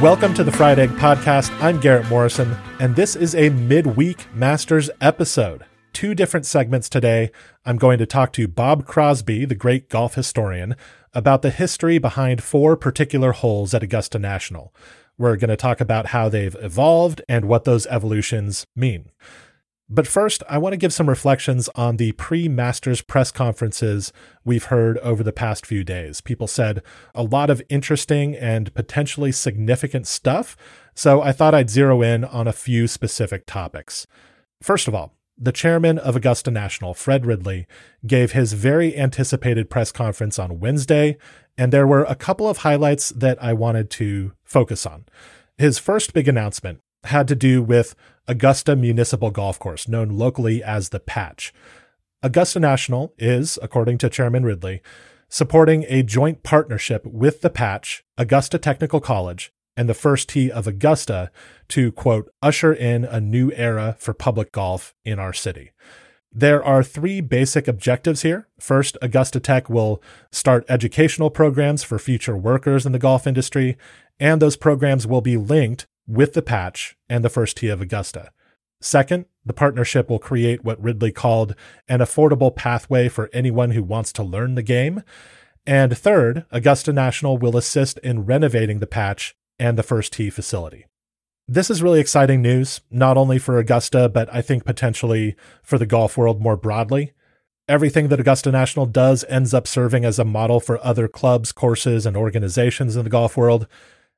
Welcome to the Fried Egg Podcast. I'm Garrett Morrison, and this is a midweek Masters episode. Two different segments today. I'm going to talk to Bob Crosby, the great golf historian, about the history behind four particular holes at Augusta National. We're going to talk about how they've evolved and what those evolutions mean. But first, I want to give some reflections on the pre Masters press conferences we've heard over the past few days. People said a lot of interesting and potentially significant stuff, so I thought I'd zero in on a few specific topics. First of all, the chairman of Augusta National, Fred Ridley, gave his very anticipated press conference on Wednesday, and there were a couple of highlights that I wanted to focus on. His first big announcement had to do with Augusta Municipal Golf Course, known locally as the Patch. Augusta National is, according to Chairman Ridley, supporting a joint partnership with the Patch, Augusta Technical College, and the First Tee of Augusta to, quote, usher in a new era for public golf in our city. There are three basic objectives here. First, Augusta Tech will start educational programs for future workers in the golf industry, and those programs will be linked with the patch and the first tee of Augusta. Second, the partnership will create what Ridley called an affordable pathway for anyone who wants to learn the game. And third, Augusta National will assist in renovating the patch and the first tee facility. This is really exciting news, not only for Augusta, but I think potentially for the golf world more broadly. Everything that Augusta National does ends up serving as a model for other clubs, courses, and organizations in the golf world.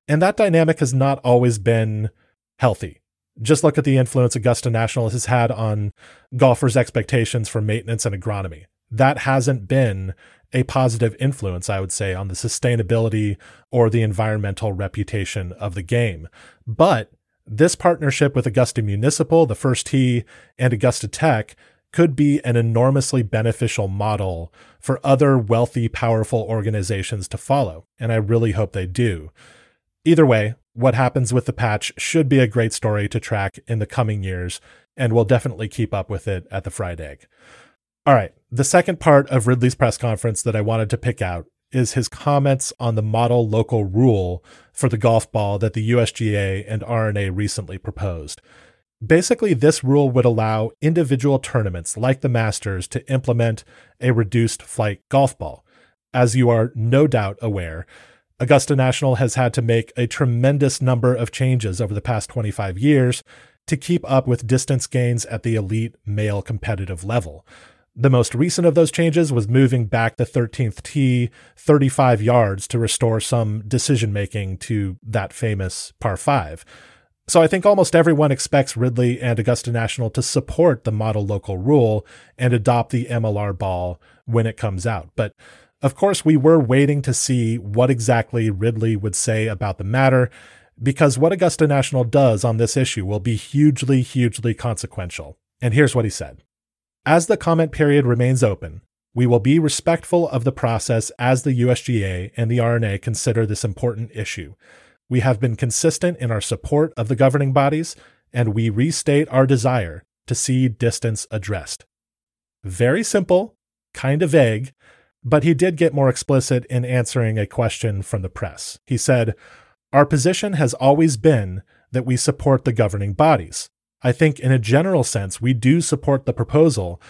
And that dynamic has not always been healthy. Just look at the influence Augusta National has had on golfers' expectations for maintenance and agronomy. That hasn't been a positive influence, I would say, on the sustainability or the environmental reputation of the game. But this partnership with Augusta Municipal, the First Tee, and Augusta Tech could be an enormously beneficial model for other wealthy, powerful organizations to follow. And I really hope they do. Either way, what happens with the patch should be a great story to track in the coming years, and we'll definitely keep up with it at the Fried Egg. All right, the second part of Ridley's press conference that I wanted to pick out is his comments on the model local rule for the golf ball that the USGA and R&A recently proposed. Basically, this rule would allow individual tournaments like the Masters to implement a reduced flight golf ball. As you are no doubt aware, Augusta National has had to make a tremendous number of changes over the past 25 years to keep up with distance gains at the elite male competitive level. The most recent of those changes was moving back the 13th tee 35 yards to restore some decision making to that famous par 5. So I think almost everyone expects Ridley and Augusta National to support the model local rule and adopt the MLR ball when it comes out. But of course, we were waiting to see what exactly Ridley would say about the matter, because what Augusta National does on this issue will be hugely, hugely consequential. And here's what he said As the comment period remains open, we will be respectful of the process as the USGA and the R&A consider this important issue. We have been consistent in our support of the governing bodies, and we restate our desire to see distance addressed. Very simple, kind of vague, but he did get more explicit in answering a question from the press. He said, Our position has always been that we support the governing bodies. I think, in a general sense, we do support the proposal,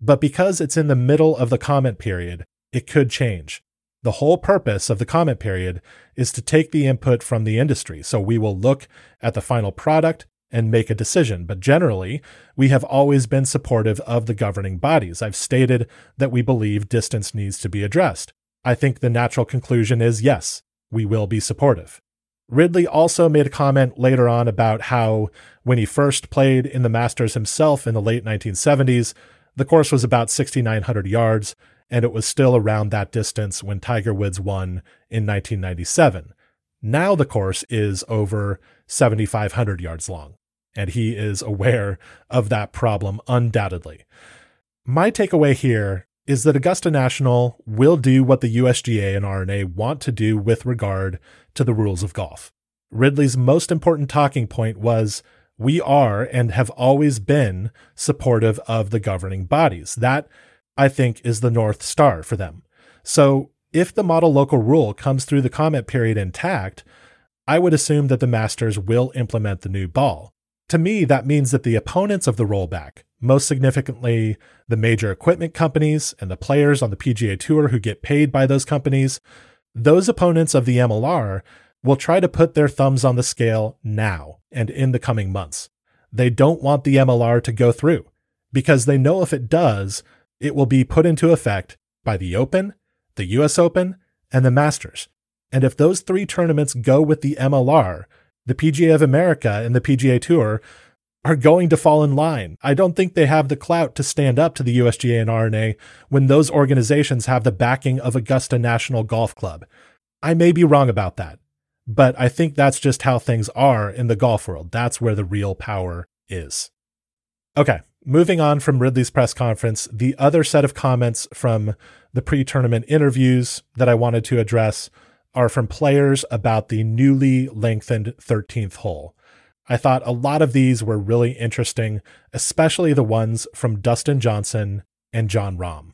but because it's in the middle of the comment period, it could change. The whole purpose of the comment period is to take the input from the industry. So we will look at the final product and make a decision. But generally, we have always been supportive of the governing bodies. I've stated that we believe distance needs to be addressed. I think the natural conclusion is yes, we will be supportive. Ridley also made a comment later on about how, when he first played in the Masters himself in the late 1970s, the course was about 6,900 yards, and it was still around that distance when Tiger Woods won in 1997. Now the course is over 7,500 yards long, and he is aware of that problem undoubtedly. My takeaway here is that Augusta National will do what the USGA and R&A want to do with regard to the rules of golf. Ridley's most important talking point was we are and have always been supportive of the governing bodies. That, I think, is the North Star for them. So if the model local rule comes through the comment period intact, I would assume that the Masters will implement the new ball. To me, that means that the opponents of the rollback, most significantly the major equipment companies and the players on the PGA Tour who get paid by those companies, those opponents of the MLR will try to put their thumbs on the scale now and in the coming months. They don't want the MLR to go through because they know if it does, it will be put into effect by the Open, the US Open, and the Masters. And if those three tournaments go with the MLR, the PGA of America and the PGA Tour are going to fall in line. I don't think they have the clout to stand up to the USGA and R&A when those organizations have the backing of Augusta National Golf Club. I may be wrong about that, but I think that's just how things are in the golf world. That's where the real power is. Okay, moving on from Ridley's press conference, the other set of comments from the pre tournament interviews that I wanted to address are from players about the newly lengthened 13th hole. I thought a lot of these were really interesting, especially the ones from Dustin Johnson and Jon Rahm.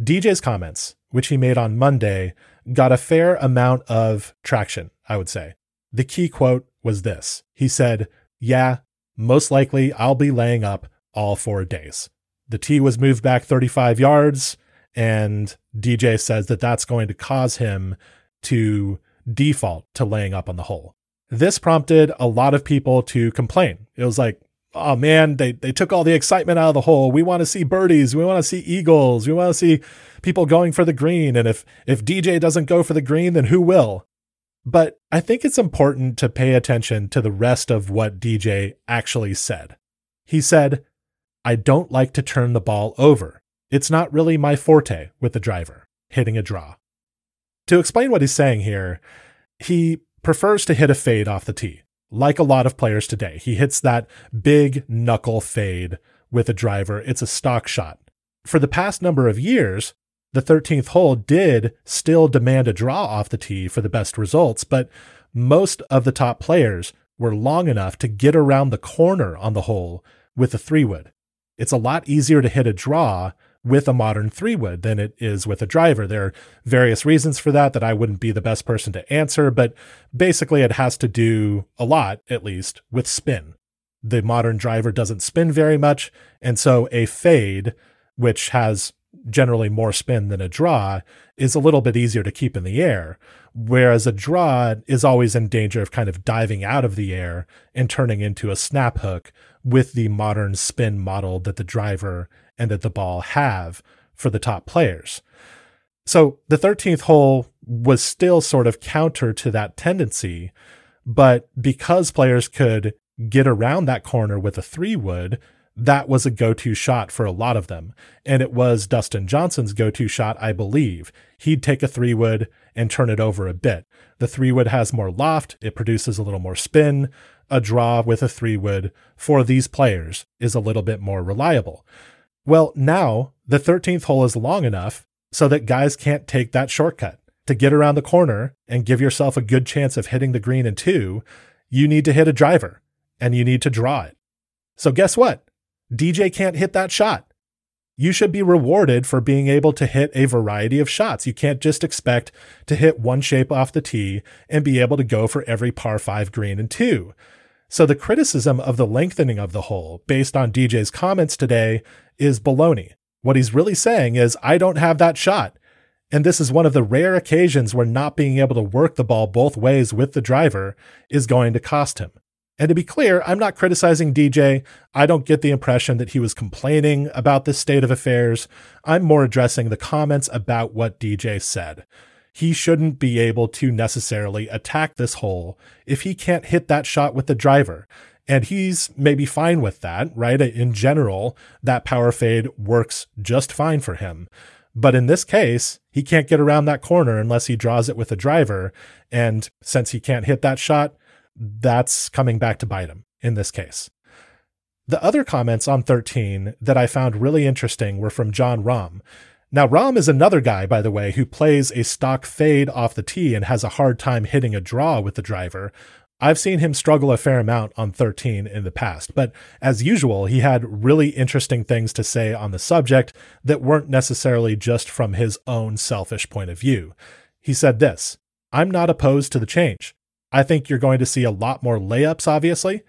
DJ's comments, which he made on Monday, got a fair amount of traction, I would say. The key quote was this He said, Yeah, most likely I'll be laying up all four days. The tee was moved back 35 yards, and DJ says that that's going to cause him to default to laying up on the hole. This prompted a lot of people to complain. It was like, oh man, they, they took all the excitement out of the hole. We want to see birdies. We want to see eagles. We want to see people going for the green. And if, if DJ doesn't go for the green, then who will? But I think it's important to pay attention to the rest of what DJ actually said. He said, I don't like to turn the ball over. It's not really my forte with the driver, hitting a draw. To explain what he's saying here, he prefers to hit a fade off the tee, like a lot of players today. He hits that big knuckle fade with a driver. It's a stock shot. For the past number of years, the 13th hole did still demand a draw off the tee for the best results, but most of the top players were long enough to get around the corner on the hole with a three wood. It's a lot easier to hit a draw with a modern three wood than it is with a driver. There are various reasons for that that I wouldn't be the best person to answer, but basically it has to do a lot, at least, with spin. The modern driver doesn't spin very much, and so a fade, which has generally more spin than a draw, is a little bit easier to keep in the air. Whereas a draw is always in danger of kind of diving out of the air and turning into a snap hook with the modern spin model that the driver and that the ball have for the top players. So the 13th hole was still sort of counter to that tendency, but because players could get around that corner with a three wood, that was a go to shot for a lot of them. And it was Dustin Johnson's go to shot, I believe. He'd take a three wood and turn it over a bit. The three wood has more loft, it produces a little more spin. A draw with a three wood for these players is a little bit more reliable. Well, now the 13th hole is long enough so that guys can't take that shortcut. To get around the corner and give yourself a good chance of hitting the green in two, you need to hit a driver and you need to draw it. So, guess what? DJ can't hit that shot. You should be rewarded for being able to hit a variety of shots. You can't just expect to hit one shape off the tee and be able to go for every par five green in two. So the criticism of the lengthening of the hole based on DJ's comments today is baloney. What he's really saying is, I don't have that shot. And this is one of the rare occasions where not being able to work the ball both ways with the driver is going to cost him. And to be clear, I'm not criticizing DJ. I don't get the impression that he was complaining about this state of affairs. I'm more addressing the comments about what DJ said he shouldn't be able to necessarily attack this hole if he can't hit that shot with the driver. And he's maybe fine with that, right? In general, that power fade works just fine for him. But in this case, he can't get around that corner unless he draws it with a driver. And since he can't hit that shot, that's coming back to bite him in this case. The other comments on 13 that I found really interesting were from Jon Rahm. Now, Rahm is another guy, by the way, who plays a stock fade off the tee and has a hard time hitting a draw with the driver. I've seen him struggle a fair amount on 13 in the past, but as usual, he had really interesting things to say on the subject that weren't necessarily just from his own selfish point of view. He said this I'm not opposed to the change. I think you're going to see a lot more layups, obviously.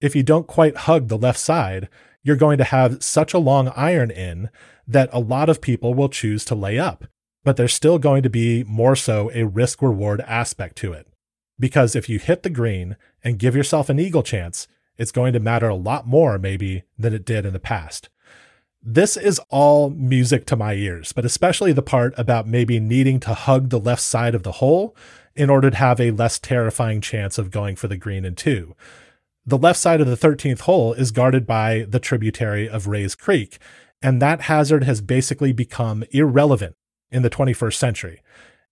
If you don't quite hug the left side, you're going to have such a long iron in that a lot of people will choose to lay up, but there's still going to be more so a risk reward aspect to it. Because if you hit the green and give yourself an eagle chance, it's going to matter a lot more, maybe, than it did in the past. This is all music to my ears, but especially the part about maybe needing to hug the left side of the hole in order to have a less terrifying chance of going for the green in two. The left side of the 13th hole is guarded by the tributary of Rae's Creek, and that hazard has basically become irrelevant in the 21st century.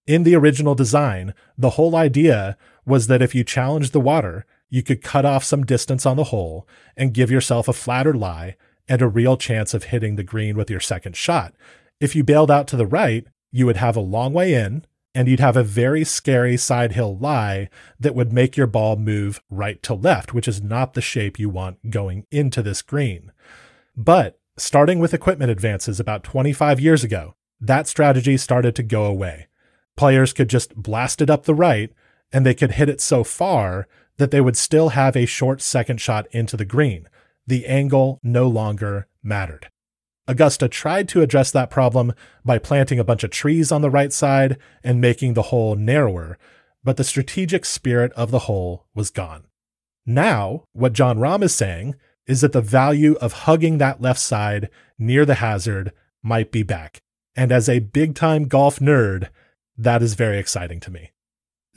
In the original design, the whole idea was that if you challenged the water, you could cut off some distance on the hole and give yourself a flatter lie and a real chance of hitting the green with your second shot. If you bailed out to the right, you would have a long way in and you'd have a very scary side hill lie that would make your ball move right to left, which is not the shape you want going into this green. But starting with equipment advances about 25 years ago, that strategy started to go away. Players could just blast it up the right and they could hit it so far that they would still have a short second shot into the green. The angle no longer mattered. Augusta tried to address that problem by planting a bunch of trees on the right side and making the hole narrower, but the strategic spirit of the hole was gone. Now, what Jon Rahm is saying is that the value of hugging that left side near the hazard might be back. And as a big time golf nerd, that is very exciting to me.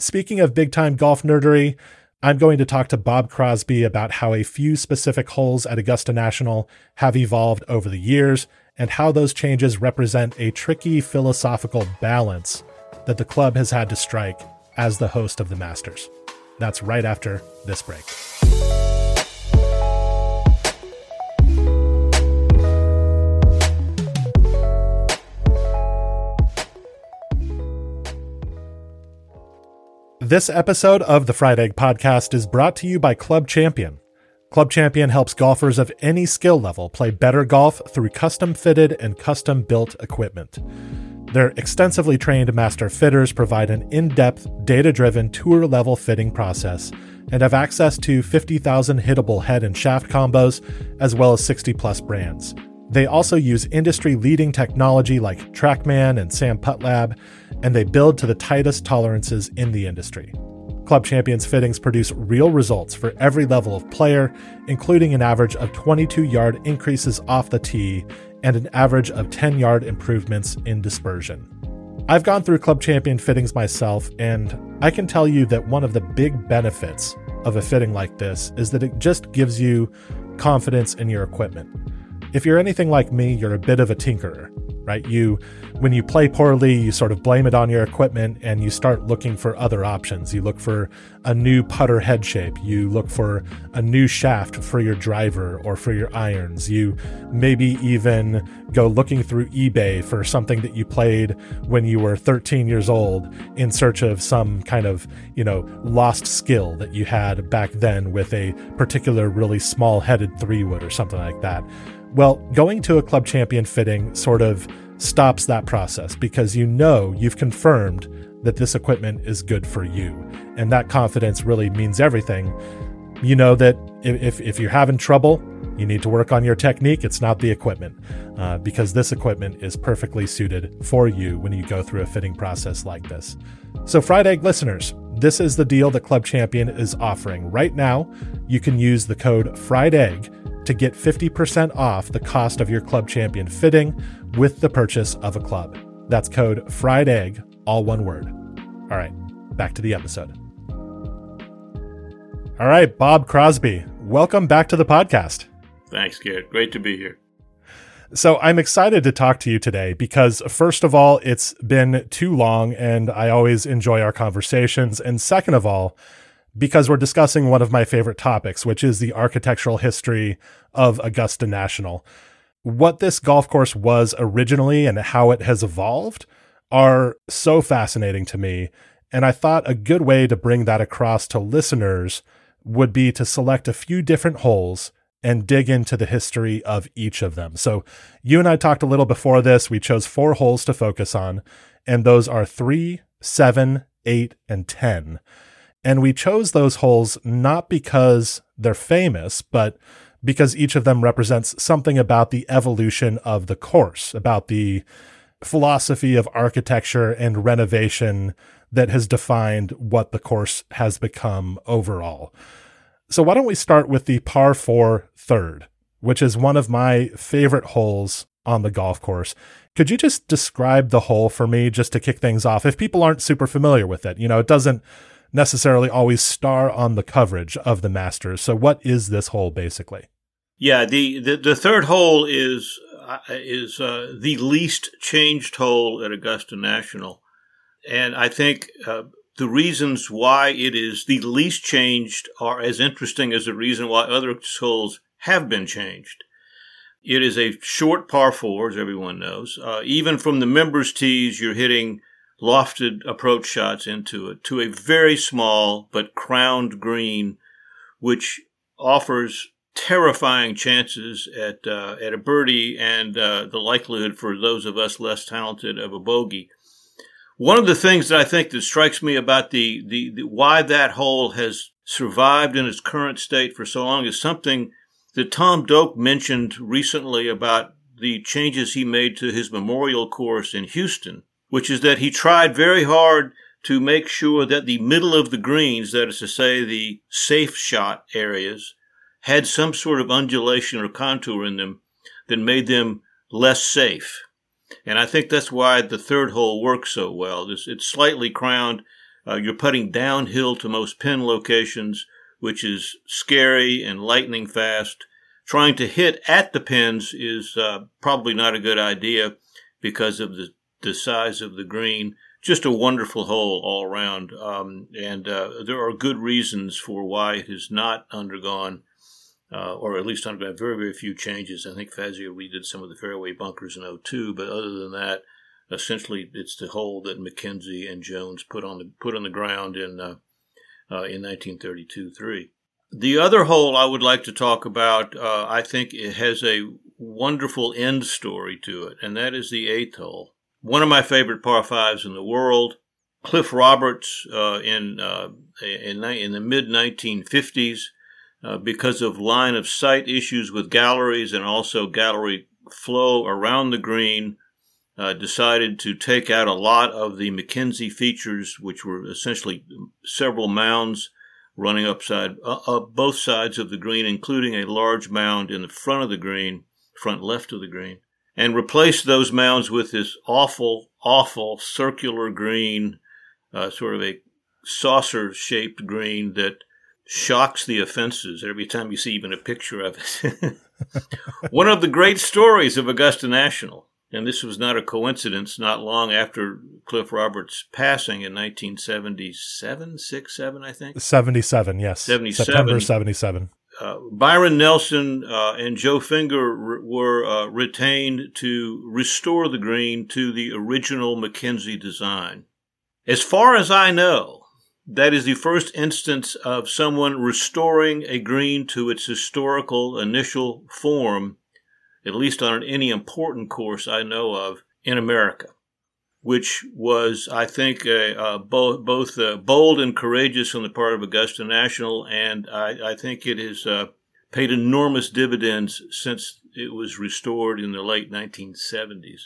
Speaking of big time golf nerdery, I'm going to talk to Bob Crosby about how a few specific holes at Augusta National have evolved over the years and how those changes represent a tricky philosophical balance that the club has had to strike as the host of the Masters. That's right after this break. This episode of the Fried Egg Podcast is brought to you by Club Champion. Club Champion helps golfers of any skill level play better golf through custom fitted and custom built equipment. Their extensively trained master fitters provide an in depth, data driven tour level fitting process and have access to 50,000 hittable head and shaft combos, as well as 60 plus brands. They also use industry leading technology like Trackman and SAM Putt Lab, and they build to the tightest tolerances in the industry. Club Champions fittings produce real results for every level of player, including an average of 22 yard increases off the tee and an average of 10 yard improvements in dispersion. I've gone through Club Champion fittings myself, and I can tell you that one of the big benefits of a fitting like this is that it just gives you confidence in your equipment. If you're anything like me, you're a bit of a tinkerer, right? You, when you play poorly, you sort of blame it on your equipment and you start looking for other options. You look for a new putter head shape. You look for a new shaft for your driver or for your irons. You maybe even go looking through eBay for something that you played when you were 13 years old in search of some kind of, you know, lost skill that you had back then with a particular really small headed three wood or something like that well, going to a club champion fitting sort of stops that process because you know you've confirmed that this equipment is good for you. And that confidence really means everything. You know that if, if you're having trouble, you need to work on your technique. It's not the equipment, uh, because this equipment is perfectly suited for you when you go through a fitting process like this. So, Fried Egg listeners, this is the deal that Club Champion is offering. Right now, you can use the code Fried Egg to get 50% off the cost of your Club Champion fitting with the purchase of a club. That's code fried egg, all one word. All right, back to the episode. All right, Bob Crosby, welcome back to the podcast. Thanks, Garrett. Great to be here. So I'm excited to talk to you today because, first of all, it's been too long and I always enjoy our conversations. And second of all, because we're discussing one of my favorite topics, which is the architectural history of Augusta National. What this golf course was originally and how it has evolved are so fascinating to me. And I thought a good way to bring that across to listeners would be to select a few different holes and dig into the history of each of them. So, you and I talked a little before this. We chose four holes to focus on, and those are three, seven, eight, and 10. And we chose those holes not because they're famous, but because each of them represents something about the evolution of the course, about the philosophy of architecture and renovation that has defined what the course has become overall. So, why don't we start with the par four third, which is one of my favorite holes on the golf course. Could you just describe the hole for me just to kick things off? If people aren't super familiar with it, you know, it doesn't necessarily always star on the coverage of the Masters. So, what is this hole basically? Yeah, the, the, the third hole is uh, is uh, the least changed hole at Augusta National, and I think uh, the reasons why it is the least changed are as interesting as the reason why other holes have been changed. It is a short par four, as everyone knows. Uh, even from the members' tees, you're hitting lofted approach shots into it to a very small but crowned green, which offers terrifying chances at uh, at a birdie and uh, the likelihood for those of us less talented of a bogey. One of the things that I think that strikes me about the, the, the why that hole has survived in its current state for so long is something that Tom Doak mentioned recently about the changes he made to his memorial course in Houston which is that he tried very hard to make sure that the middle of the greens, that is to say, the safe shot areas, had some sort of undulation or contour in them that made them less safe. And I think that's why the third hole works so well. It's, it's slightly crowned. Uh, you're putting downhill to most pin locations, which is scary and lightning fast. Trying to hit at the pins is uh, probably not a good idea because of the the size of the green. Just a wonderful hole all around. Um, and uh, there are good reasons for why it has not undergone, uh, or at least undergone very, very few changes. I think Fazio redid some of the fairway bunkers in 02, but other than that, essentially it's the hole that MacKenzie and Jones put on the put on the ground in uh, uh, in 1932-3. The other hole I would like to talk about, uh, I think it has a wonderful end story to it, and that is the eighth hole one of my favorite par fives in the world. Cliff Roberts uh, in, uh, in, in the mid 1950s, uh, because of line of sight issues with galleries and also gallery flow around the green, uh, decided to take out a lot of the MacKenzie features, which were essentially several mounds running upside uh, up both sides of the green, including a large mound in the front of the green, front left of the green and replace those mounds with this awful, awful circular green, uh, sort of a saucer shaped green that shocks the offenses every time you see even a picture of it. One of the great stories of Augusta National, and this was not a coincidence, not long after Cliff Roberts' passing in 1977, 6, 7, I think? 77, yes. 77. September 77 uh, Byron Nelson uh, and Joe Finger re- were uh, retained to restore the green to the original MacKenzie design. As far as I know, that is the first instance of someone restoring a green to its historical initial form, at least on any important course I know of in America which was, I think, uh, uh, both both uh, bold and courageous on the part of Augusta National, and I, I think it has uh, paid enormous dividends since it was restored in the late 1970s.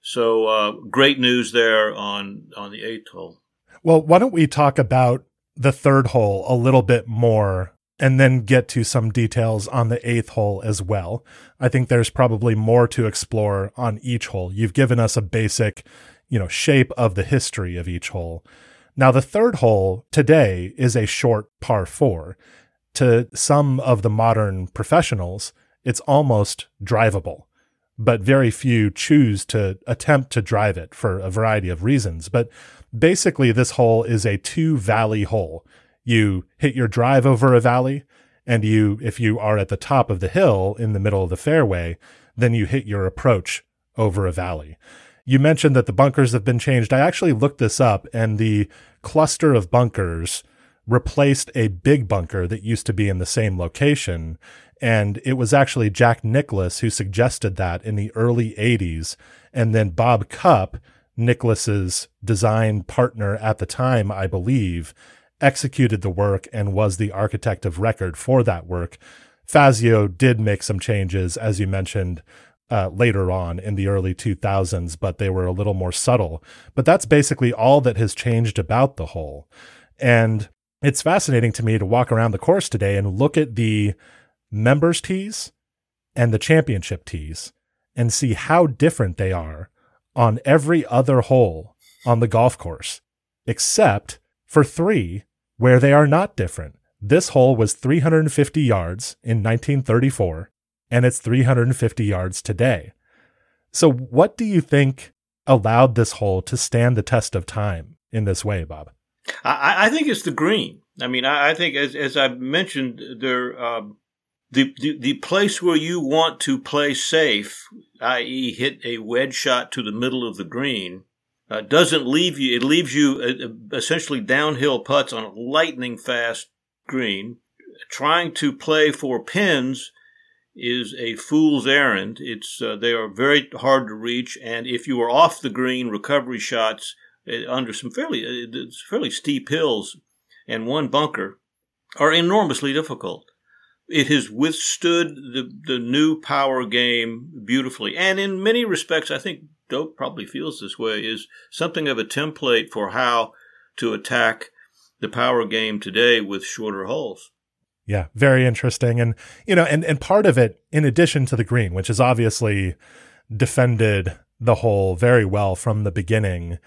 So, uh, great news there on on the eighth hole. Well, why don't we talk about the third hole a little bit more and then get to some details on the eighth hole as well. I think there's probably more to explore on each hole. You've given us a basic, you know, shape of the history of each hole. Now, the third hole today is a short par four. To some of the modern professionals, it's almost drivable. but very few choose to attempt to drive it for a variety of reasons. But basically, this hole is a two valley hole. You hit your drive over a valley, and you, if you are at the top of the hill in the middle of the fairway, then you hit your approach over a valley. You mentioned that the bunkers have been changed. I actually looked this up, and the cluster of bunkers replaced a big bunker that used to be in the same location. And it was actually Jack Nicklaus who suggested that in the early 80s. And then Bob Cupp, Nicklaus's design partner at the time, I believe, executed the work and was the architect of record for that work. Fazio did make some changes, as you mentioned, uh, later on in the early 2000s, but they were a little more subtle. But that's basically all that has changed about the hole. And it's fascinating to me to walk around the course today and look at the members tees and the championship tees and see how different they are on every other hole on the golf course, except for three where they are not different. This hole was 350 yards in 1934, and it's 350 yards today. So, what do you think allowed this hole to stand the test of time in this way, Bob? I, I think it's the green. I mean, I, I think as as I mentioned, there um, the, the the place where you want to play safe, i.e., hit a wedge shot to the middle of the green, uh, doesn't leave you. It leaves you uh, essentially downhill putts on a lightning fast green. Trying to play for pins is a fool's errand. It's uh, they are very hard to reach, and if you are off the green, recovery shots uh, under some fairly uh, fairly steep hills and one bunker are enormously difficult. It has withstood the the new power game beautifully, and in many respects, I think Doak probably feels this way. Is something of a template for how to attack the power game today with shorter holes. Yeah, very interesting. And you know, and and part of it, in addition to the green, which is obviously defended the hole very well from the beginning,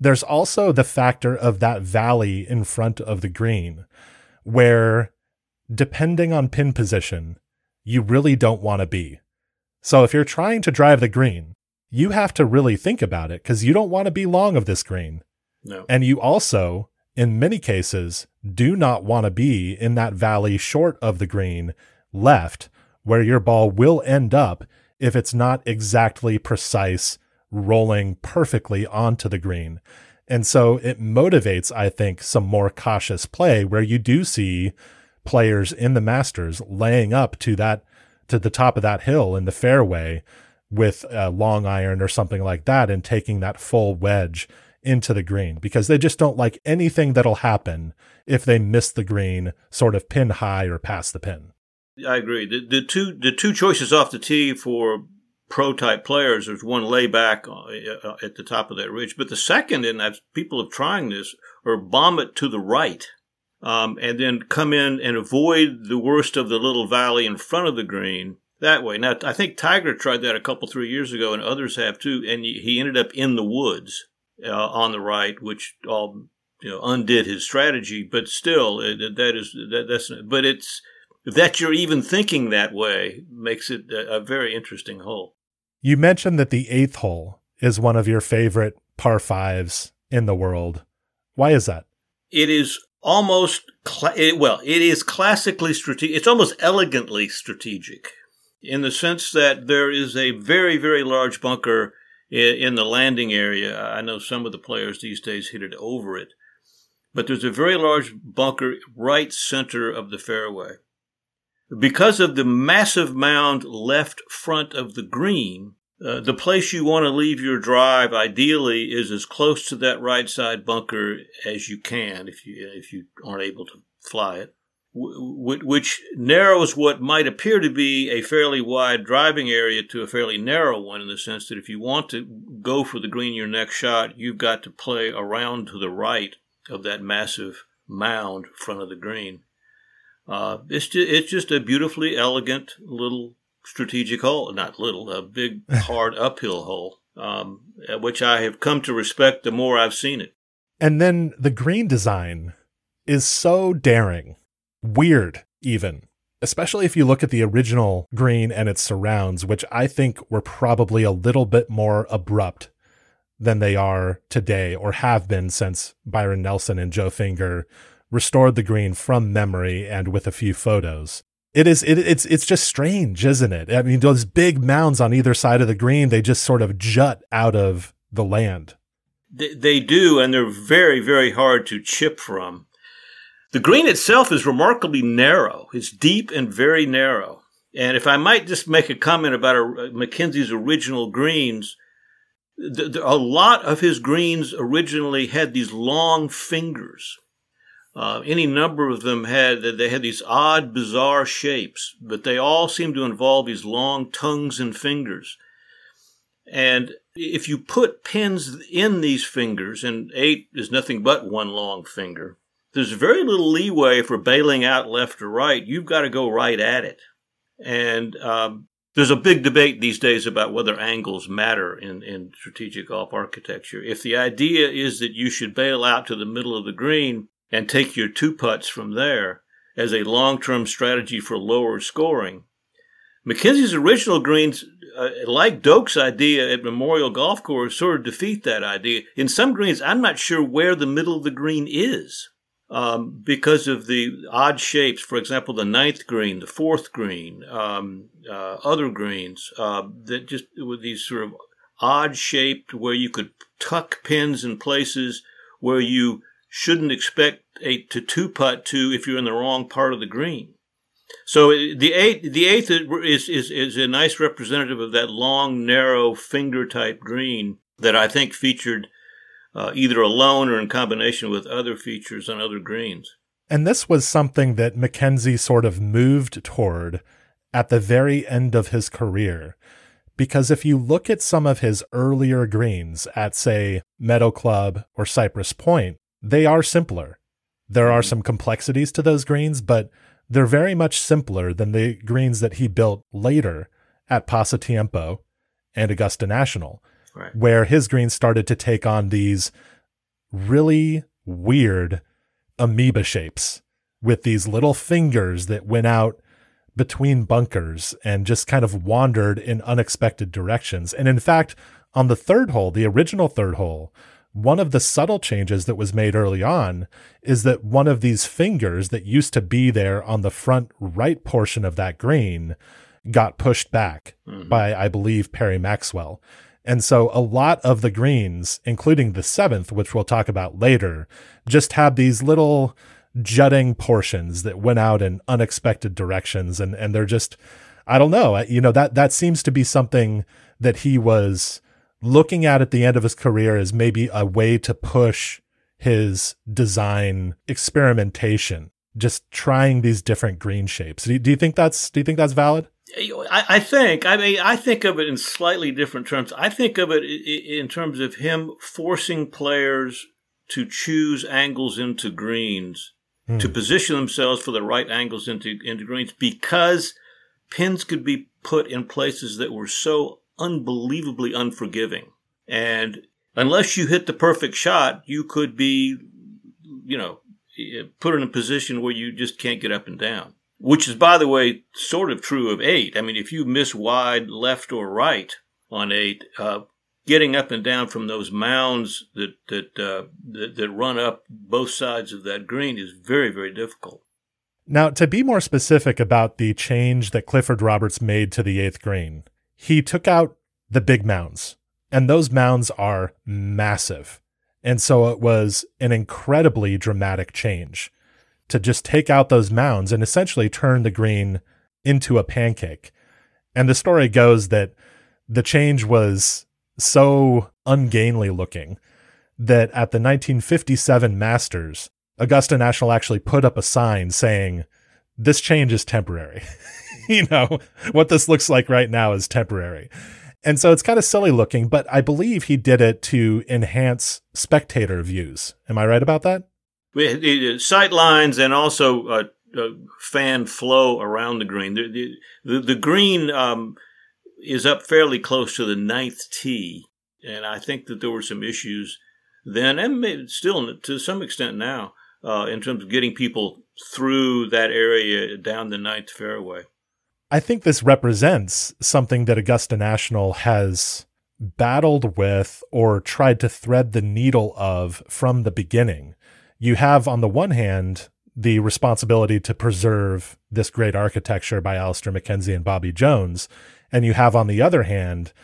there's also the factor of that valley in front of the green, where depending on pin position, you really don't want to be. So if you're trying to drive the green, you have to really think about it because you don't want to be long of this green. No. And you also, in many cases, do not want to be in that valley short of the green left, where your ball will end up if it's not exactly precise rolling perfectly onto the green. And so it motivates, I think, some more cautious play where you do see players in the Masters laying up to that to the top of that hill in the fairway with a long iron or something like that and taking that full wedge into the green because they just don't like anything that'll happen if they miss the green sort of pin high or past the pin. I agree. The, the two the two choices off the tee for pro type players. There's one layback uh, at the top of that ridge, but the second, and that people have trying this, or bomb it to the right, um, and then come in and avoid the worst of the little valley in front of the green that way. Now, I think Tiger tried that a couple three years ago, and others have too, and he ended up in the woods uh, on the right, which all you know undid his strategy. But still, it, that is that, that's but it's that you're even thinking that way makes it a, a very interesting hole. You mentioned that the eighth hole is one of your favorite par fives in the world. Why is that? It is almost, cl- well, it is classically strategic. It's almost elegantly strategic in the sense that there is a very, very large bunker in, in the landing area. I know some of the players these days hit it over it, but there's a very large bunker right center of the fairway. Because of the massive mound left front of the green, uh, the place you want to leave your drive ideally is as close to that right side bunker as you can if you if you aren't able to fly it which narrows what might appear to be a fairly wide driving area to a fairly narrow one in the sense that if you want to go for the green your next shot, you've got to play around to the right of that massive mound front of the green. Uh, it's just, it's just a beautifully elegant little strategic hole, not little, a big hard uphill hole, um, which I have come to respect the more I've seen it. And then the green design is so daring, weird even. especially if you look at the original green and its surrounds, which I think were probably a little bit more abrupt than they are today or have been since Byron Nelson and Joe Finger restored the green from memory and with a few photos. It is it, it's it's just strange, isn't it? I mean, those big mounds on either side of the green, they just sort of jut out of the land. They, they do, and they're very very hard to chip from. The green itself is remarkably narrow. It's deep and very narrow. And if I might just make a comment about a, MacKenzie's original greens, a lot of his greens originally had these long fingers. Uh, any number of them had they had these odd, bizarre shapes, but they all seem to involve these long tongues and fingers. And if you put pins in these fingers, and eight is nothing but one long finger, there's very little leeway for bailing out left or right. You've got to go right at it. And um, there's a big debate these days about whether angles matter in, in strategic golf architecture. If the idea is that you should bail out to the middle of the green and take your two putts from there as a long term strategy for lower scoring, MacKenzie's original greens, uh, like Doak's idea at Memorial Golf Course, sort of defeat that idea. In some greens, I'm not sure where the middle of the green is um, because of the odd shapes. For example, the ninth green, the fourth green, um, uh, other greens uh, that just with these sort of odd shaped where you could tuck pins in places where you shouldn't expect a to two putt to if you're in the wrong part of the green. So the eighth, the eighth is, is is a nice representative of that long, narrow finger type green that I think featured uh, either alone or in combination with other features on other greens. And this was something that MacKenzie sort of moved toward at the very end of his career. Because if you look at some of his earlier greens at, say, Meadow Club or Cypress Point, they are simpler. There are mm-hmm. some complexities to those greens, but they're very much simpler than the greens that he built later at Pasatiempo and Augusta National right. where his greens started to take on these really weird amoeba shapes with these little fingers that went out between bunkers and just kind of wandered in unexpected directions. And in fact, on the third hole, the original third hole, one of the subtle changes that was made early on is that one of these fingers that used to be there on the front right portion of that green got pushed back mm-hmm. by, I believe, Perry Maxwell. And so a lot of the greens, including the seventh, which we'll talk about later, just have these little jutting portions that went out in unexpected directions. And, and they're just, I don't know, you know, that, that seems to be something that he was looking at at the end of his career as maybe a way to push his design experimentation, just trying these different green shapes. Do you, do you think that's, do you think that's valid? I, I think I mean I think of it in slightly different terms. I think of it in terms of him forcing players to choose angles into greens hmm. to position themselves for the right angles into into greens because pins could be put in places that were so unbelievably unforgiving and unless you hit the perfect shot you could be you know put in a position where you just can't get up and down which is, by the way, sort of true of eight. I mean, if you miss wide left or right on eight, uh, getting up and down from those mounds that that, uh, that that run up both sides of that green is very very difficult. Now, to be more specific about the change that Clifford Roberts made to the eighth green, he took out the big mounds, and those mounds are massive. And so it was an incredibly dramatic change to just take out those mounds and essentially turn the green into a pancake. And the story goes that the change was so ungainly looking that at the 1957 Masters, Augusta National actually put up a sign saying, This change is temporary. you know, what this looks like right now is temporary. And so it's kind of silly looking, but I believe he did it to enhance spectator views. Am I right about that? Sight lines and also uh, uh, fan flow around the green. The, the, the green um, is up fairly close to the ninth tee, and I think that there were some issues then, and still to some extent now, uh, in terms of getting people through that area down the ninth fairway. I think this represents something that Augusta National has battled with or tried to thread the needle of from the beginning. You have, on the one hand, the responsibility to preserve this great architecture by Alister MacKenzie and Bobby Jones. And you have, on the other hand,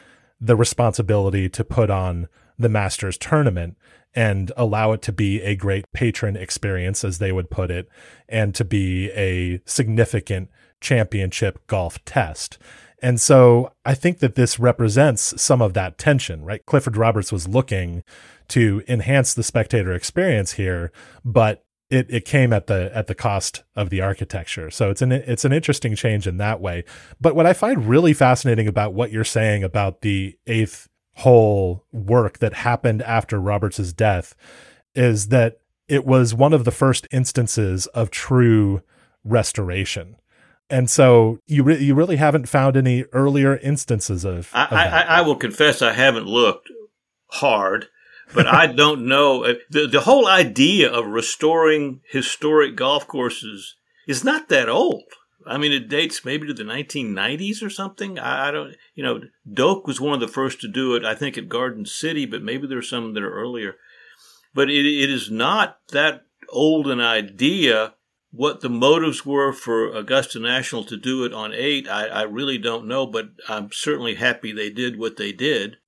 the responsibility to put on the Masters tournament and allow it to be a great patron experience, as they would put it, and to be a significant championship golf test. And so I think that this represents some of that tension, right? Clifford Roberts was looking to enhance the spectator experience here, but it, it came at the at the cost of the architecture. So it's an it's an interesting change in that way. But what I find really fascinating about what you're saying about the eighth hole work that happened after Roberts's death is that it was one of the first instances of true restoration. And so you re- you really haven't found any earlier instances of. I, of I, I will confess I haven't looked hard, but I don't know uh, the the whole idea of restoring historic golf courses is not that old. I mean, it dates maybe to the 1990s or something. I, I, don't, you know, Doak was one of the first to do it, I think, at Garden City, but maybe there's some that are earlier. But it, it is not that old an idea. What the motives were for Augusta National to do it on eight, I, I really don't know, but I'm certainly happy they did what they did.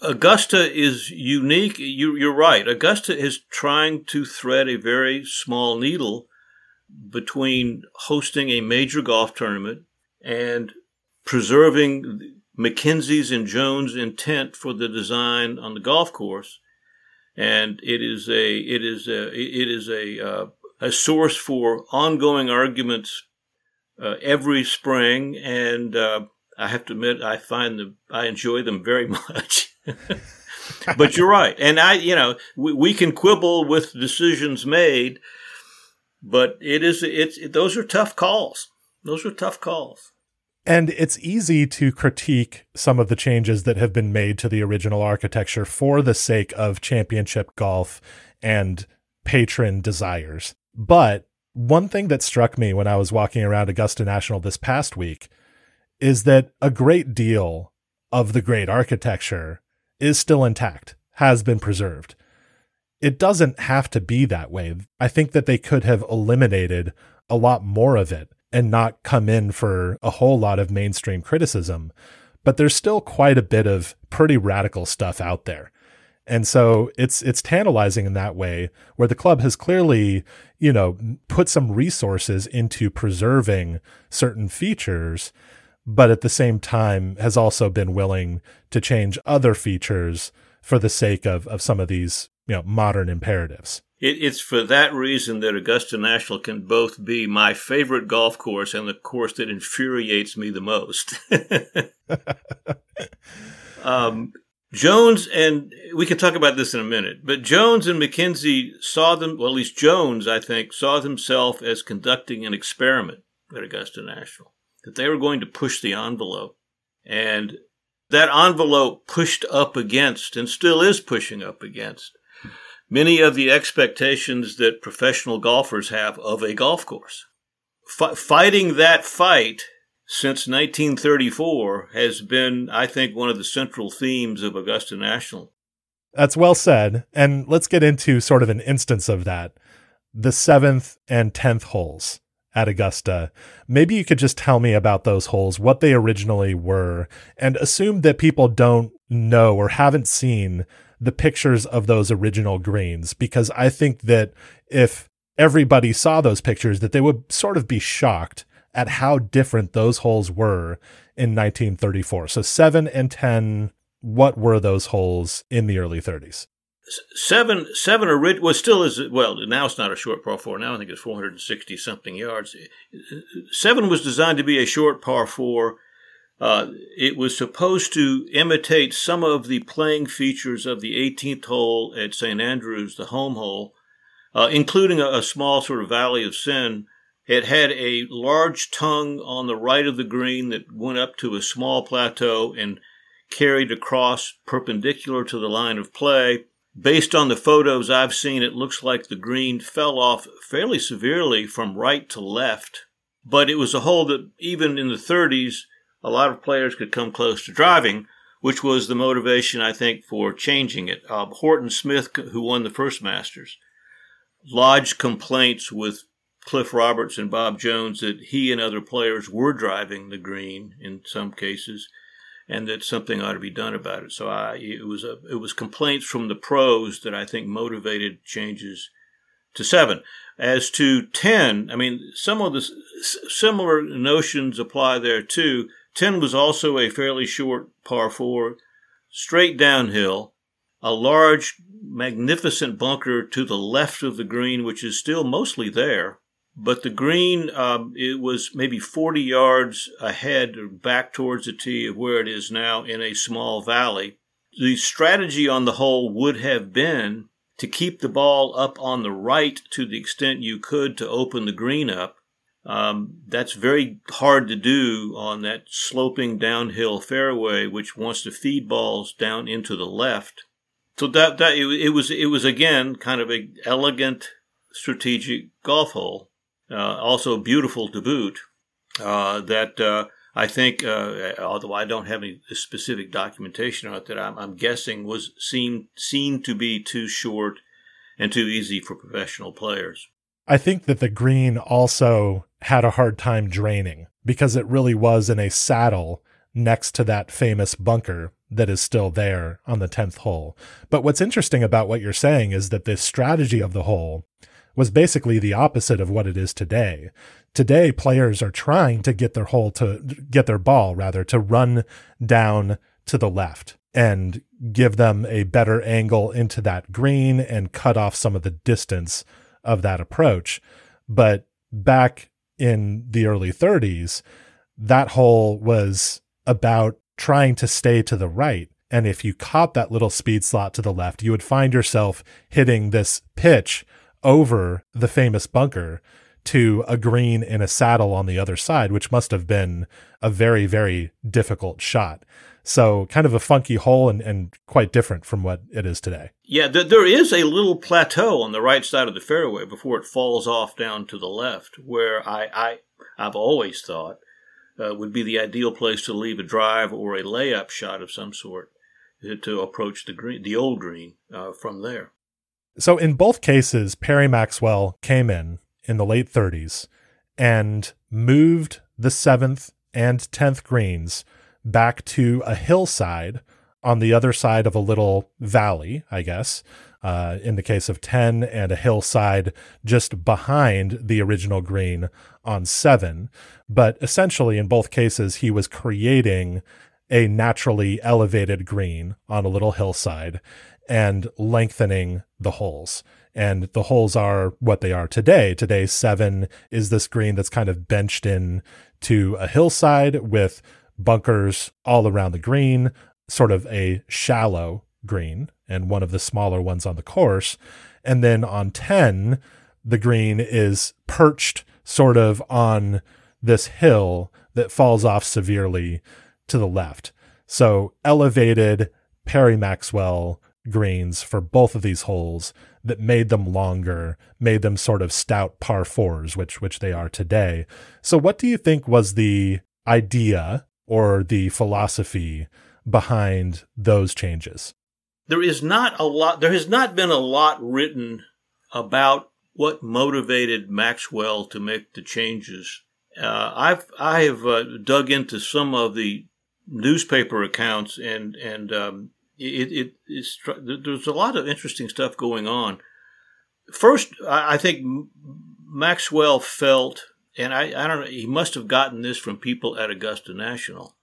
Augusta is unique. You, you're right. Augusta is trying to thread a very small needle between hosting a major golf tournament and preserving MacKenzie's and Jones' intent for the design on the golf course, and it is a it is a it is a uh, a source for ongoing arguments uh, every spring, and uh, I have to admit I find them I enjoy them very much. but you're right, and I you know we, we can quibble with decisions made but it is it's it, those are tough calls. Those are tough calls. And it's easy to critique some of the changes that have been made to the original architecture for the sake of championship golf and patron desires. But one thing that struck me when I was walking around Augusta National this past week is that a great deal of the great architecture is still intact, has been preserved it doesn't have to be that way. I think that they could have eliminated a lot more of it and not come in for a whole lot of mainstream criticism. But there's still quite a bit of pretty radical stuff out there. And so it's it's tantalizing in that way where the club has clearly, you know, put some resources into preserving certain features, but at the same time has also been willing to change other features for the sake of of some of these you know modern imperatives. It, it's for that reason that Augusta National can both be my favorite golf course and the course that infuriates me the most. um, Jones and we can talk about this in a minute, but Jones and MacKenzie saw them, well, at least Jones, I think, saw himself as conducting an experiment at Augusta National, that they were going to push the envelope. And that envelope pushed up against and still is pushing up against many of the expectations that professional golfers have of a golf course. F- fighting that fight since 1934 has been, I think, one of the central themes of Augusta National. That's well said. And let's get into sort of an instance of that the seventh and tenth holes at Augusta. Maybe you could just tell me about those holes, what they originally were, and assume that people don't know or haven't seen the pictures of those original greens because I think that if everybody saw those pictures that they would sort of be shocked at how different those holes were in 1934. So 7 and 10 what were those holes in the early 30s? Seven, seven was still is well. Now it's not a short par four. Now I think it's 460 something yards. Seven was designed to be a short par four uh, it was supposed to imitate some of the playing features of the 18th hole at St. Andrews, the home hole, uh, including a, a, small sort of valley of sin. It had a large tongue on the right of the green that went up to a small plateau and carried across perpendicular to the line of play. based on the photos I've seen, it looks like the green fell off fairly severely from right to left. But it was a hole that even in the 30s, a lot of players could come close to driving, which was the motivation, I think, for changing it. Uh, Horton Smith, who won the first Masters, lodged complaints with Cliff Roberts and Bob Jones that he and other players were driving the green in some cases and that something ought to be done about it. So I, it was a, it was complaints from the pros that I think motivated changes to seven. As to ten, I mean, some of the s- similar notions apply there too. Ten was also a fairly short par four, straight downhill, a large, magnificent bunker to the left of the green, which is still mostly there but the green, um, it was maybe 40 yards ahead or back towards the tee of where it is now in a small valley. The strategy on the hole would have been to keep the ball up on the right to the extent you could to open the green up. Um, that's very hard to do on that sloping downhill fairway, which wants to feed balls down into the left. So that that it, it was it was again kind of an elegant strategic golf hole also beautiful to boot. Uh, that uh, I think, although I don't have any specific documentation on it, that I'm, I'm guessing was seen seen to be too short and too easy for professional players. I think that the green also had a hard time draining because it really was in a saddle next to that famous bunker that is still there on the 10th hole. But what's interesting about what you're saying is that the strategy of the hole was basically the opposite of what it is today. Today, players are trying to get their hole to get their ball rather to run down to the left and give them a better angle into that green and cut off some of the distance of that approach. But back in the early 30s, that hole was about trying to stay to the right. And if you caught that little speed slot to the left, you would find yourself hitting this pitch over the famous bunker to a green in a saddle on the other side, which must have been a very, very difficult shot. So, kind of a funky hole and, and quite different from what it is today. Yeah, th- there is a little plateau on the right side of the fairway before it falls off down to the left, where I, I I've always thought uh, would be the ideal place to leave a drive or a layup shot of some sort to approach the green, the old green, uh, from there. So in both cases, Perry Maxwell came in in the late 30s and moved the seventh and 10th greens back to a hillside on the other side of a little valley, I guess. Uh, in the case of 10 and a hillside just behind the original green on 7. But essentially, in both cases, he was creating a naturally elevated green on a little hillside and lengthening the holes. And the holes are what they are today. Today, seven is this green that's kind of benched in to a hillside with bunkers all around the green, sort of a shallow green, and one of the smaller ones on the course. And then on 10, the green is perched sort of on this hill that falls off severely to the left. So elevated Perry Maxwell greens for both of these holes that made them longer, made them sort of stout par fours, which which they are today. So what do you think was the idea or the philosophy behind those changes? There is not a lot there has not been a lot written about what motivated Maxwell to make the changes. Uh, I've I have uh, dug into some of the newspaper accounts and and um, it, it is there's a lot of interesting stuff going on. First, I think Maxwell felt, and I, I don't know, he must have gotten this from people at Augusta National,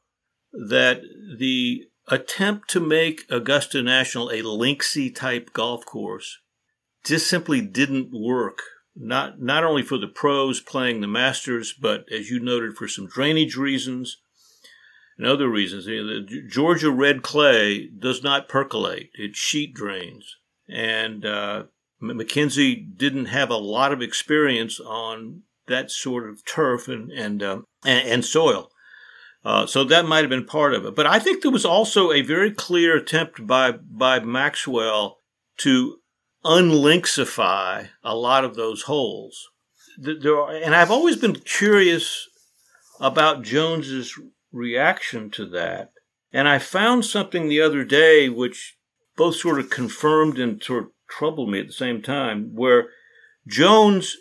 that the attempt to make Augusta National a linksy type golf course just simply didn't work. Not not only for the pros playing the Masters, but as you noted, for some drainage reasons and other reasons. The Georgia red clay does not percolate; it sheet drains, and uh, MacKenzie didn't have a lot of experience on that sort of turf and and um, and, and, soil. Uh, so that might have been part of it. But I think there was also a very clear attempt by by Maxwell to unlinksify a lot of those holes. There are, and I've always been curious about Jones's reaction to that. And I found something the other day which both sort of confirmed and sort of troubled me at the same time, where Jones,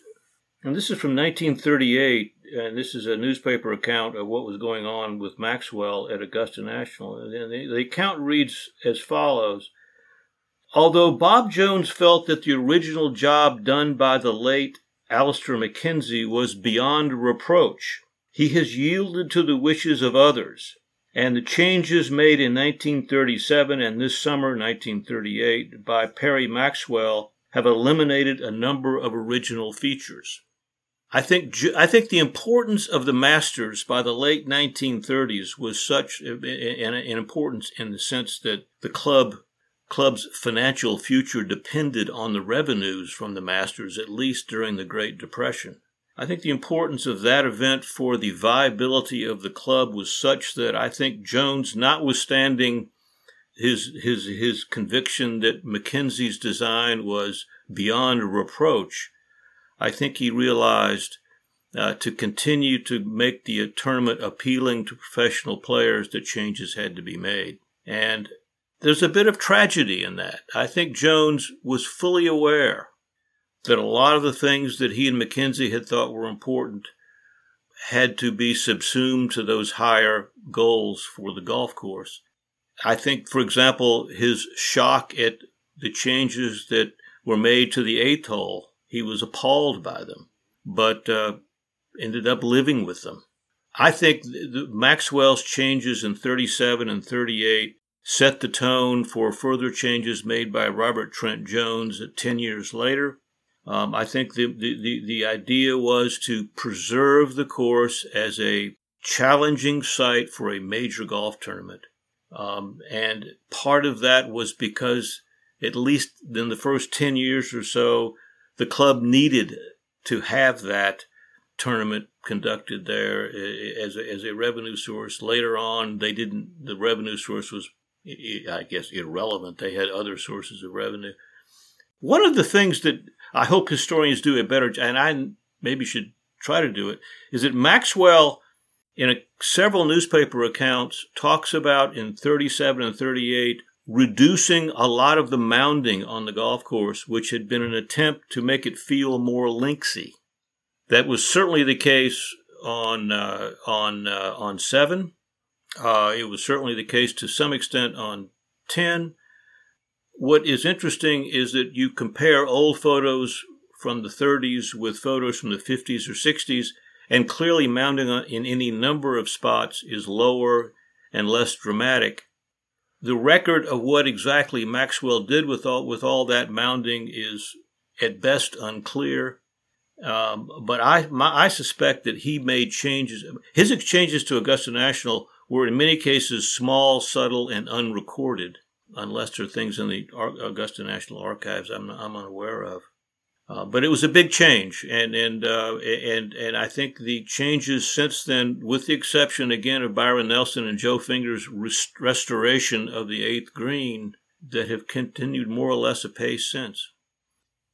and this is from 1938, and this is a newspaper account of what was going on with Maxwell at Augusta National. And the, the account reads as follows Although Bob Jones felt that the original job done by the late Alister MacKenzie was beyond reproach, he has yielded to the wishes of others, and the changes made in 1937 and this summer 1938 by Perry Maxwell have eliminated a number of original features. I think I think the importance of the Masters by the late 1930s was such uh, an importance in the sense that the club club's financial future depended on the revenues from the Masters, at least during the Great Depression. I think the importance of that event for the viability of the club was such that I think Jones, notwithstanding his his his conviction that MacKenzie's design was beyond reproach, I think he realized uh, to continue to make the tournament appealing to professional players that changes had to be made. And there's a bit of tragedy in that. I think Jones was fully aware that a lot of the things that he and MacKenzie had thought were important had to be subsumed to those higher goals for the golf course. I think, for example, his shock at the changes that were made to the eighth hole, he was appalled by them, but uh, ended up living with them. I think Maxwell's changes in 37 and 38 set the tone for further changes made by Robert Trent Jones 10 years later. Um, I think the, the, the idea was to preserve the course as a challenging site for a major golf tournament. Um, and part of that was because, at least in the first 10 years or so, the club needed to have that tournament conducted there as a, as a revenue source. Later on, they didn't, the revenue source was I guess, irrelevant. They had other sources of revenue. One of the things that I hope historians do a better, and I maybe should try to do it, is that Maxwell, in a, several newspaper accounts, talks about in 37 and 38 reducing a lot of the mounding on the golf course, which had been an attempt to make it feel more linksy. That was certainly the case on uh, on uh, on seven. Uh, it was certainly the case to some extent on 10. What is interesting is that you compare old photos from the 30s with photos from the 50s or 60s, and clearly mounding in any number of spots is lower and less dramatic. The record of what exactly Maxwell did with all with all that mounding is at best unclear. Um, but I my, I suspect that he made changes. His exchanges to Augusta National were in many cases small, subtle, and unrecorded, unless there are things in the Augusta National Archives I'm, I'm unaware of. Uh, but it was a big change, and and uh, and and I think the changes since then, with the exception again of Byron Nelson and Joe Finger's rest- restoration of the eighth green, that have continued more or less apace since.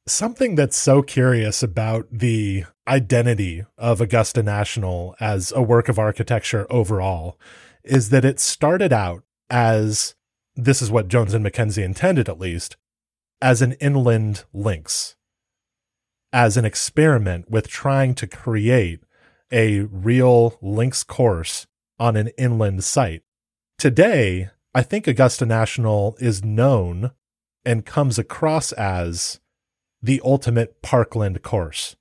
Something that's so curious about the identity of Augusta National as a work of architecture overall is that it started out as this is what Jones and MacKenzie intended, at least, as an inland links, as an experiment with trying to create a real links course on an inland site. Today, I think Augusta National is known and comes across as the ultimate parkland course.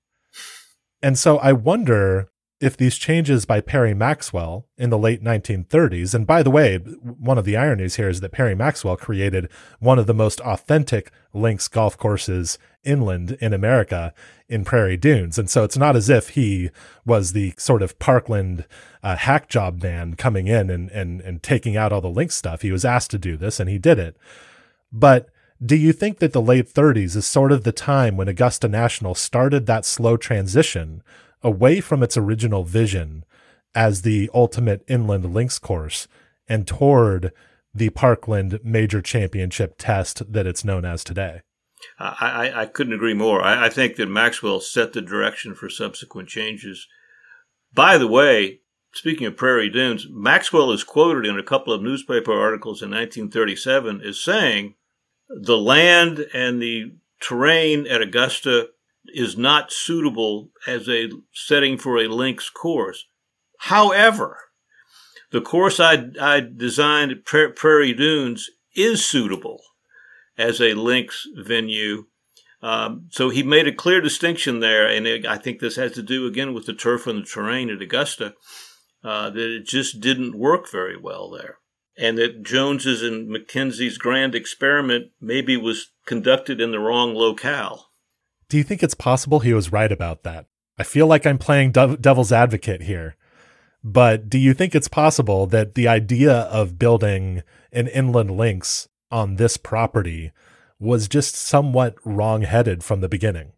And so I wonder if these changes by Perry Maxwell in the late 1930s, and by the way, one of the ironies here is that Perry Maxwell created one of the most authentic links golf courses inland in America in Prairie Dunes. And so it's not as if he was the sort of Parkland uh, hack job man coming in and, and, and taking out all the links stuff. He was asked to do this and he did it. But do you think that the late 30s is sort of the time when Augusta National started that slow transition away from its original vision as the ultimate inland links course and toward the Parkland Major Championship test that it's known as today. I, I, I couldn't agree more. I, I think that Maxwell set the direction for subsequent changes. By the way, speaking of prairie dunes, Maxwell is quoted in a couple of newspaper articles in 1937 as saying the land and the terrain at Augusta is not suitable as a setting for a links course. However, the course I, I designed at Prairie Dunes is suitable as a links venue. Um, so he made a clear distinction there, and it, I think this has to do again with the turf and the terrain at Augusta, uh, that it just didn't work very well there, and that Jones's and MacKenzie's grand experiment maybe was conducted in the wrong locale. Do you think it's possible he was right about that? I feel like I'm playing devil's advocate here. But do you think it's possible that the idea of building an inland links on this property was just somewhat wrong-headed from the beginning?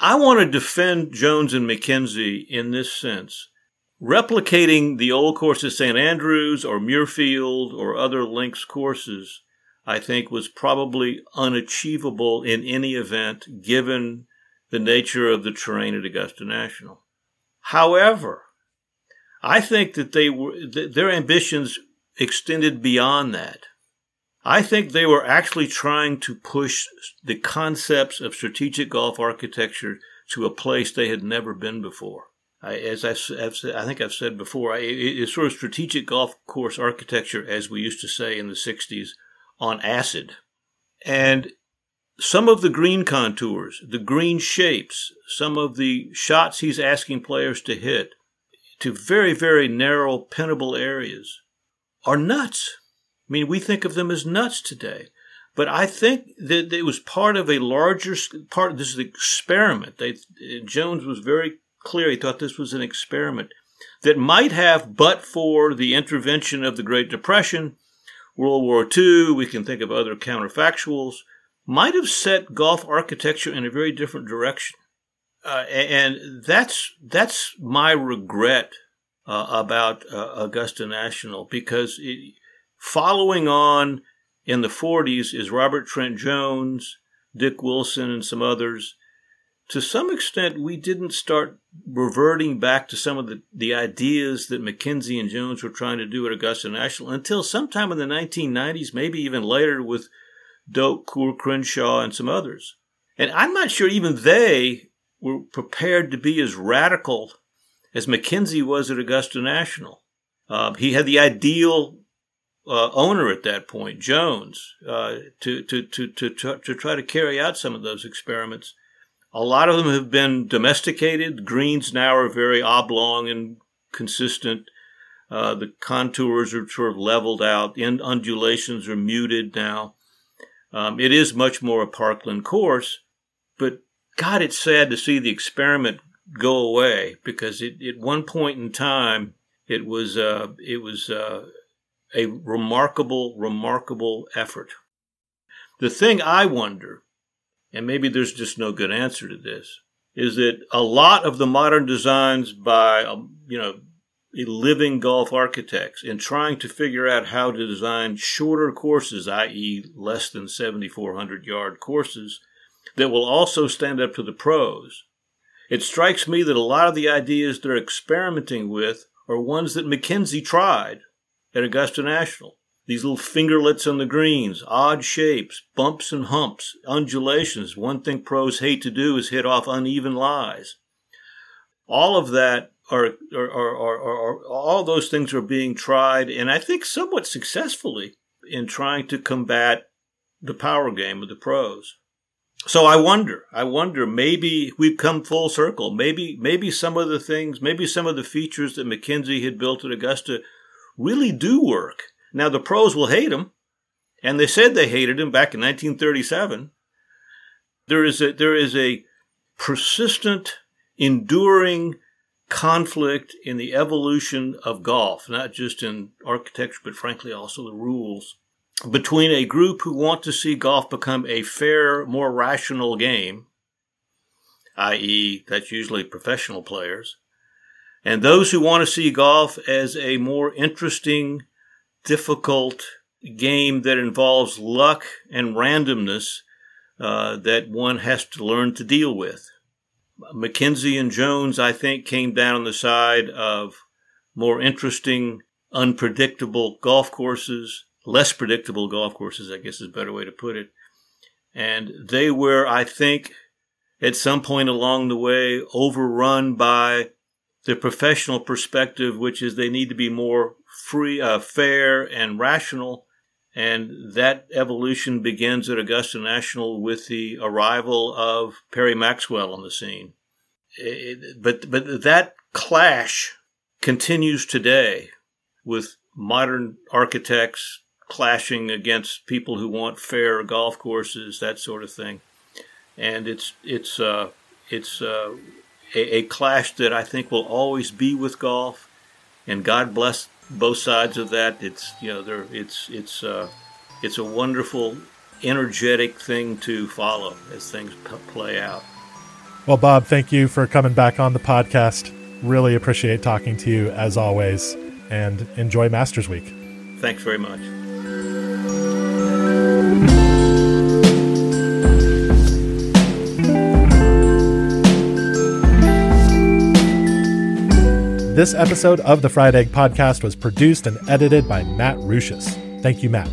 I want to defend Jones and MacKenzie in this sense. Replicating the old course at St. Andrews or Muirfield or other links courses I think was probably unachievable in any event given the nature of the terrain at Augusta National. However, I think that they were their ambitions extended beyond that. I think they were actually trying to push the concepts of strategic golf architecture to a place they had never been before. I, as I, I think I've said before, I, it's sort of strategic golf course architecture, as we used to say in the 60s, on acid. And some of the green contours, the green shapes, some of the shots he's asking players to hit to very, very narrow, pinnable areas are nuts. I mean, we think of them as nuts today. But I think that it was part of a larger part. This is an experiment. They, Jones was very clear. He thought this was an experiment that might have, but for the intervention of the Great Depression World War II, we can think of other counterfactuals, might have set golf architecture in a very different direction. Uh, and that's that's my regret uh, about uh, Augusta National because it, following on in the 40s is Robert Trent Jones, Dick Wilson, and some others to some extent, we didn't start reverting back to some of the, the ideas that MacKenzie and Jones were trying to do at Augusta National until sometime in the 1990s, maybe even later with Doak, Coore Crenshaw, and some others. And I'm not sure even they were prepared to be as radical as MacKenzie was at Augusta National. Uh, he had the ideal uh, owner at that point, Jones, uh, to, to, to, to, to try to carry out some of those experiments. A lot of them have been domesticated. Greens now are very oblong and consistent. Uh, the contours are sort of leveled out. The undulations are muted now. Um, it is much more a parkland course, but God, it's sad to see the experiment go away because it, at one point in time it was uh, it was uh, a remarkable, remarkable effort. The thing I wonder and maybe there's just no good answer to this, is that a lot of the modern designs by, um, you know, living golf architects in trying to figure out how to design shorter courses, i.e., less than 7,400 yard courses, that will also stand up to the pros. It strikes me that a lot of the ideas they're experimenting with are ones that MacKenzie tried at Augusta National. These little fingerlets on the greens, odd shapes, bumps and humps, undulations. One thing pros hate to do is hit off uneven lies. All of that are, are, are, are, all those things are being tried, and I think somewhat successfully in trying to combat the power game of the pros. So I wonder, I wonder, maybe we've come full circle. Maybe, maybe some of the things, maybe some of the features that MacKenzie had built at Augusta really do work now, the pros will hate him, and they said they hated him back in 1937. There is a, there is a persistent, enduring conflict in the evolution of golf, not just in architecture, but frankly also the rules, between a group who want to see golf become a fair, more rational game, i.e., that's usually professional players, and those who want to see golf as a more interesting, difficult game that involves luck and randomness uh, that one has to learn to deal with. MacKenzie and Jones, I think, came down on the side of more interesting, unpredictable golf courses, less predictable golf courses, I guess is a better way to put it. And they were, I think, at some point along the way, overrun by the professional perspective, which is they need to be more free, uh, fair, and rational. And that evolution begins at Augusta National with the arrival of Perry Maxwell on the scene. It, but but that clash continues today with modern architects clashing against people who want fair golf courses, that sort of thing. And it's it's uh, it's uh, a, a clash that I think will always be with golf. And God bless both sides of that. It's you know there it's it's uh, it's a wonderful, energetic thing to follow as things p- play out. Well, Bob, thank you for coming back on the podcast. Really appreciate talking to you as always, and enjoy Masters Week. Thanks very much. This episode of the Fried Egg Podcast was produced and edited by Matt Ruchis. Thank you, Matt.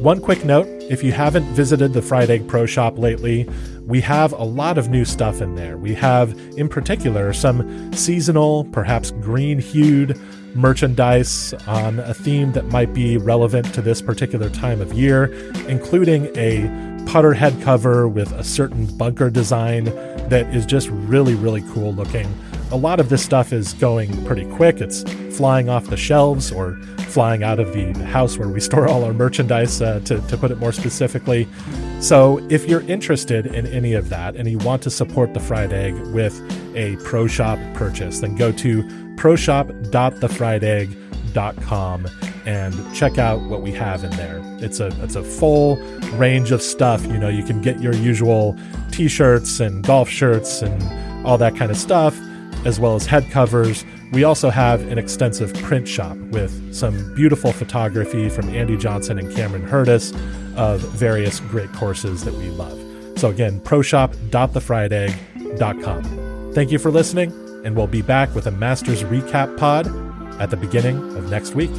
One quick note if you haven't visited the Fried Egg Pro Shop lately, we have a lot of new stuff in there. We have, in particular, some seasonal, perhaps green hued merchandise on a theme that might be relevant to this particular time of year, including a putter head cover with a certain bunker design that is just really, really cool looking a lot of this stuff is going pretty quick. It's flying off the shelves or flying out of the house where we store all our merchandise, uh, to, to put it more specifically. So, if you're interested in any of that and you want to support the fried egg with a Pro Shop purchase, then go to proshop.thefriedegg.com and check out what we have in there. It's a it's a full range of stuff. You know, you can get your usual t-shirts and golf shirts and all that kind of stuff as well as head covers. We also have an extensive print shop with some beautiful photography from Andy Johnson and Cameron Hurdus of various great courses that we love. So again, proshop.thefriedegg.com. Thank you for listening, and we'll be back with a Masters recap pod at the beginning of next week.